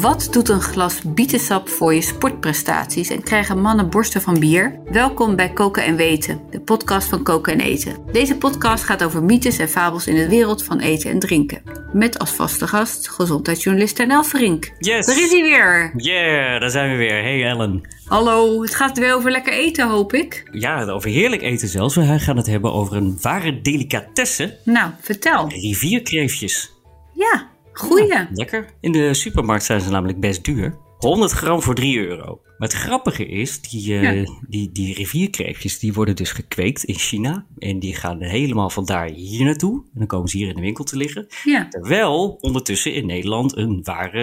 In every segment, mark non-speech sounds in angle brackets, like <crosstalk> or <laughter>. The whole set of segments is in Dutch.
Wat doet een glas bietensap voor je sportprestaties en krijgen mannen borsten van bier? Welkom bij Koken en Weten, de podcast van Koken en Eten. Deze podcast gaat over mythes en fabels in de wereld van eten en drinken. Met als vaste gast gezondheidsjournalist Ernel Verink. Yes! Daar is hij weer! Yeah, daar zijn we weer. Hey Ellen. Hallo, het gaat weer over lekker eten, hoop ik. Ja, over heerlijk eten zelfs. We gaan het hebben over een ware delicatesse. Nou, vertel. Rivierkreeftjes. Ja, goeie. Ja, lekker. In de supermarkt zijn ze namelijk best duur. 100 gram voor 3 euro. Maar het grappige is, die, uh, Ja. die, die rivierkreeftjes die worden dus gekweekt in China. En die gaan helemaal vandaar hier naartoe. En dan komen ze hier in de winkel te liggen. Ja. Terwijl ondertussen in Nederland een ware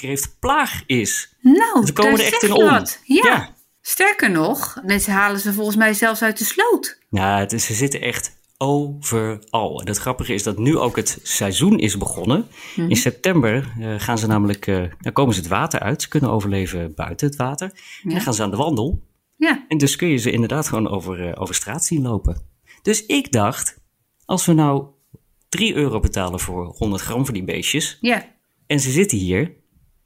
rivierkreeftplaag is. Nou, Ze komen daar er echt zeg in om. wat. Ja. Ja. Sterker nog, mensen halen ze volgens mij zelfs uit de sloot. Ja, het is, ze zitten echt overal. En het grappige is dat nu ook het seizoen is begonnen. Mhm. In september eh, gaan ze namelijk, eh, dan komen ze het water uit. Ze kunnen overleven buiten het water. En dan gaan ze aan de wandel. Ja. En dus kun je ze inderdaad gewoon over, eh, over straat zien lopen. Dus ik dacht, als we nou 3 euro betalen voor 100 gram voor die beestjes. Ja. En ze zitten hier,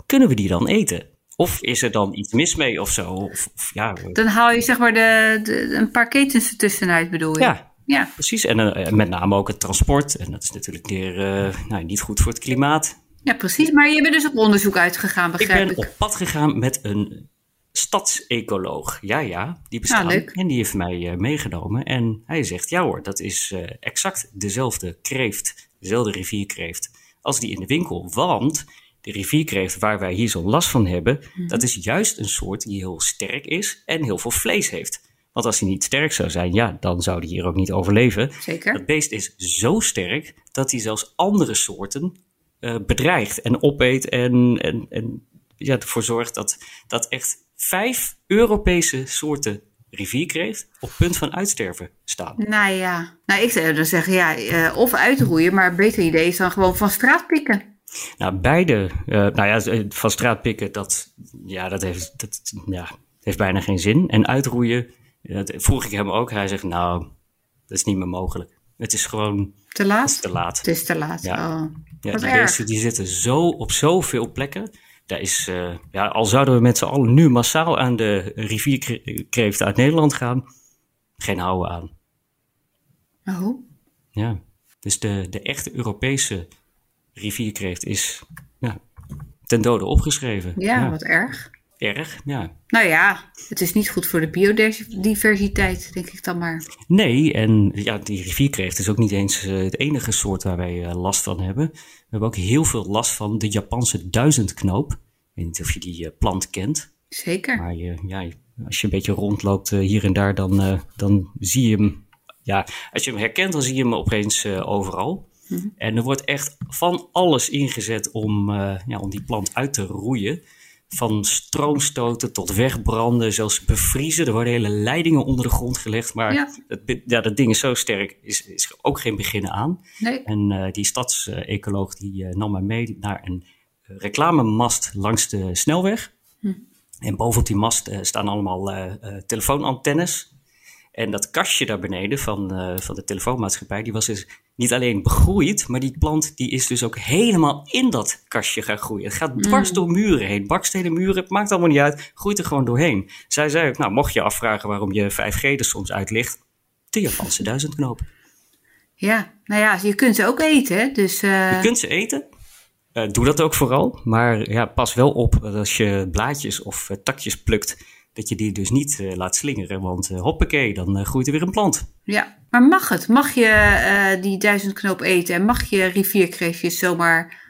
kunnen we die dan eten? Of is er dan iets mis mee of zo? Of, of ja, Dan haal je zeg maar de, de, een paar ketens ertussenuit, bedoel je? ja, Ja. Precies, en eh, met name ook het transport. En dat is natuurlijk weer eh, nou, niet goed voor het klimaat. Ja, precies. Maar je bent dus op onderzoek uitgegaan, Ik begrijp ben ik. op pad gegaan met een stadsecoloog. Ja, ja, die bestaat. Ah, leuk. En die heeft mij eh, meegenomen. En hij zegt, ja hoor, dat is exact dezelfde kreeft, dezelfde rivierkreeft, als die in de winkel. Want de rivierkreeft waar wij hier zo last van hebben, Mhm. dat is juist een soort die heel sterk is en heel veel vlees heeft. Want als hij niet sterk zou zijn, ja, dan zou die hier ook niet overleven. Zeker. Dat beest is zo sterk dat hij zelfs andere soorten eh, bedreigt en opeet en, en, en ja, ervoor zorgt dat, dat echt vijf Europese soorten rivierkreeft op punt van uitsterven staan. Nou ja. Nou, ik zou dan zeggen, ja, eh, of uitroeien, maar een beter idee is dan gewoon van straat pikken. Nou, beide, eh, nou ja, van straat pikken, dat, ja, dat, heeft, dat ja, heeft bijna geen zin. En uitroeien, dat vroeg ik hem ook. Hij zegt, nou, dat is niet meer mogelijk. Het is gewoon Te het is laat? te laat. Het is te laat. Ja. Oh. Ja, die beesten die zitten zo op zoveel plekken. Daar is, eh, ja, al zouden we met z'n allen nu massaal aan de rivierkreeften uit Nederland gaan, geen houden aan. Oh. Ja. Dus de, de echte Europese rivierkreeft is ja, ten dode opgeschreven. Ja, wat erg. Erg, ja. Nou ja, het is niet goed voor de biodiversiteit, denk ik dan maar. Nee, en ja, die rivierkreeft is ook niet eens eh, het enige soort waar wij eh, last van hebben. We hebben ook heel veel last van de Japanse duizendknoop. Ik weet niet of je die eh, plant kent. Zeker. Maar je, ja, als je een beetje rondloopt hier en daar, dan, dan zie je hem. Ja, als je hem herkent, dan zie je hem opeens overal. En er wordt echt van alles ingezet om, ja, om die plant uit te roeien. Van stroomstoten tot wegbranden, zelfs bevriezen. Er worden hele leidingen onder de grond gelegd. Maar Ja. het, be- ja, dat ding is zo sterk, is, is ook geen beginnen aan. Nee. En eh, die stadsecoloog die eh, nam mij mee naar een eh, reclamemast langs de snelweg. En bovenop die mast staan allemaal telefoonantennes. En dat kastje daar beneden van, eh, van de telefoonmaatschappij, die was dus niet alleen begroeid, maar die plant die is dus ook helemaal in dat kastje gaan groeien. Het gaat dwars door muren heen, bakstenen muren, het maakt allemaal niet uit, groeit er gewoon doorheen. Zij zei ook, nou mocht je afvragen waarom je 5G er soms uit ligt, de Japanse duizendknoop. Ja, nou ja, je kunt ze ook eten? Dus eh, Je kunt ze eten. Eh, doe dat ook vooral. Maar ja, pas wel op dat als je blaadjes of takjes plukt, dat je die dus niet eh, laat slingeren. Want eh, hoppakee, dan eh, groeit er weer een plant. ja. Maar mag het? Mag je die duizendknoop eten en mag je rivierkreeftjes zomaar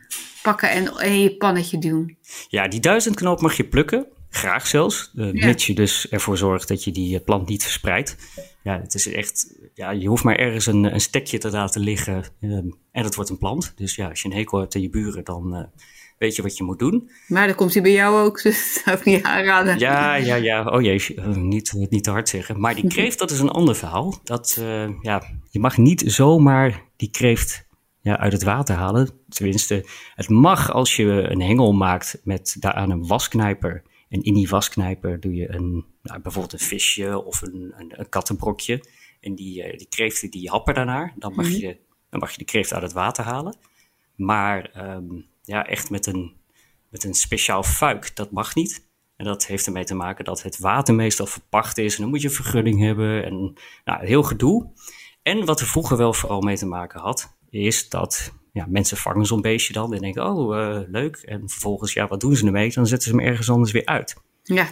pakken en in je pannetje doen? Ja, die duizendknoop mag je plukken. Graag zelfs. Ja. Mits je dus ervoor zorgt dat je die plant niet verspreidt. Ja, het is echt. Ja, je hoeft maar ergens een, een stekje te laten liggen. en het wordt een plant. Dus ja, als je een hekel hebt aan je buren, dan weet je wat je moet doen. Maar dan komt hij bij jou ook, <laughs> dus dat zou ik niet aanraden. Ja, ja, ja. Oh jee, eh, niet, niet te hard zeggen. Maar die kreeft, dat is een ander verhaal. Dat, eh, ja, je mag niet zomaar die kreeft ja, uit het water halen. Tenminste, het mag als je een hengel maakt met daaraan een wasknijper. En in die wasknijper doe je een, nou, bijvoorbeeld een visje of een, een, een kattenbrokje. En die, eh, die kreeften die happen daarnaar. Dan mag, je, dan mag je de kreeft uit het water halen. Maar ehm, ja, echt met een, met een speciaal fuik, dat mag niet. En dat heeft ermee te maken dat het water meestal verpacht is. En dan moet je een vergunning hebben. En nou, heel gedoe. En wat er vroeger wel vooral mee te maken had, is dat ja, mensen vangen zo'n beestje dan en denken, oh, uh, leuk. En vervolgens, ja, wat doen ze ermee? Dan zetten ze hem ergens anders weer uit. Ja,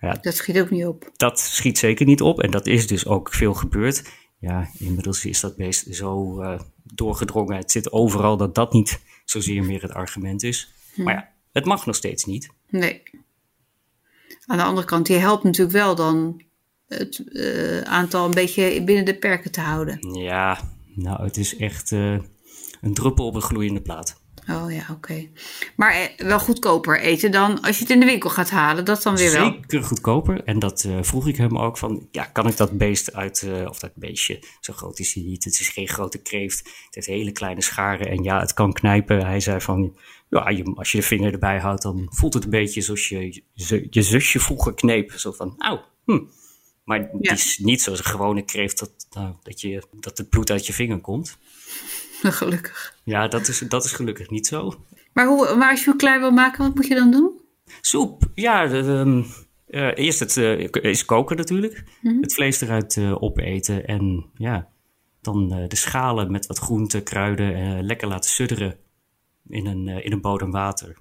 ja, dat schiet ook niet op. Dat schiet zeker niet op. En dat is dus ook veel gebeurd. Ja, inmiddels is dat beest zo uh, doorgedrongen. Het zit overal dat dat niet zozeer meer het argument is. Hm. Maar ja, het mag nog steeds niet. Nee. Aan de andere kant, die helpt natuurlijk wel dan het uh, aantal een beetje binnen de perken te houden. Ja, nou, het is echt uh, een druppel op een gloeiende plaat. Oh ja, oké. Maar eh, wel goedkoper eten dan als je het in de winkel gaat halen. Dat dan weer wel. Zeker goedkoper. En dat uh, vroeg ik hem ook van, ja, kan ik dat beest uit, uh, of dat beestje, zo groot is hij niet. Het is geen grote kreeft. Het heeft hele kleine scharen en ja, het kan knijpen. Hij zei van, ja, je, als je de vinger erbij houdt, dan voelt het een beetje zoals je je zusje vroeger kneep. Zo van, nou, hm. Maar ja. het is niet zoals een gewone kreeft dat, nou, dat, je, dat het bloed uit je vinger komt. <laughs> Gelukkig. Ja, dat is, dat is gelukkig niet zo. Maar, hoe, maar als je hem klaar wil maken, wat moet je dan doen? Soep, ja. uh, eerst het uh, is koken natuurlijk. Mm -hmm. Het vlees eruit uh, opeten. En ja, dan de schalen met wat groenten, kruiden. lekker laten sudderen in een, in een bodem water.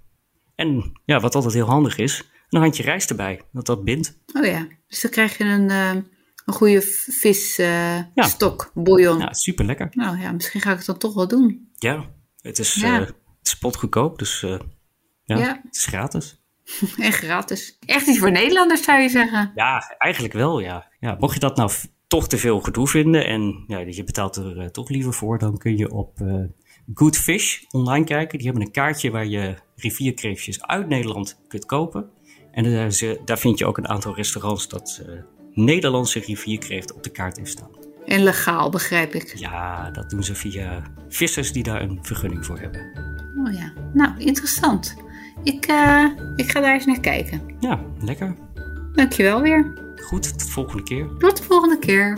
En ja, wat altijd heel handig is, een handje rijst erbij. Dat dat bindt. Oh ja, dus dan krijg je een een goede visstok, uh, bouillon. Ja, super lekker. Nou ja, misschien ga ik het dan toch wel doen. Ja, het is, ja. Uh, is spotgoedkoop, dus uh, ja, ja, het is gratis. <laughs> en gratis. Echt iets voor Nederlanders zou je zeggen? Ja, eigenlijk wel, ja. ja mocht je dat nou toch te veel gedoe vinden en ja, je betaalt er toch liever voor, dan kun je op Good Fish online kijken. Die hebben een kaartje waar je rivierkreefjes uit Nederland kunt kopen. En daar, daar vind je ook een aantal restaurants dat Nederlandse rivierkreeft op de kaart heeft staan. En legaal, begrijp ik. Ja, dat doen ze via vissers die daar een vergunning voor hebben. Oh ja, nou interessant. Ik, uh, ik ga daar eens naar kijken. Ja, lekker. Dankjewel weer. Goed, tot de volgende keer. Tot de volgende keer.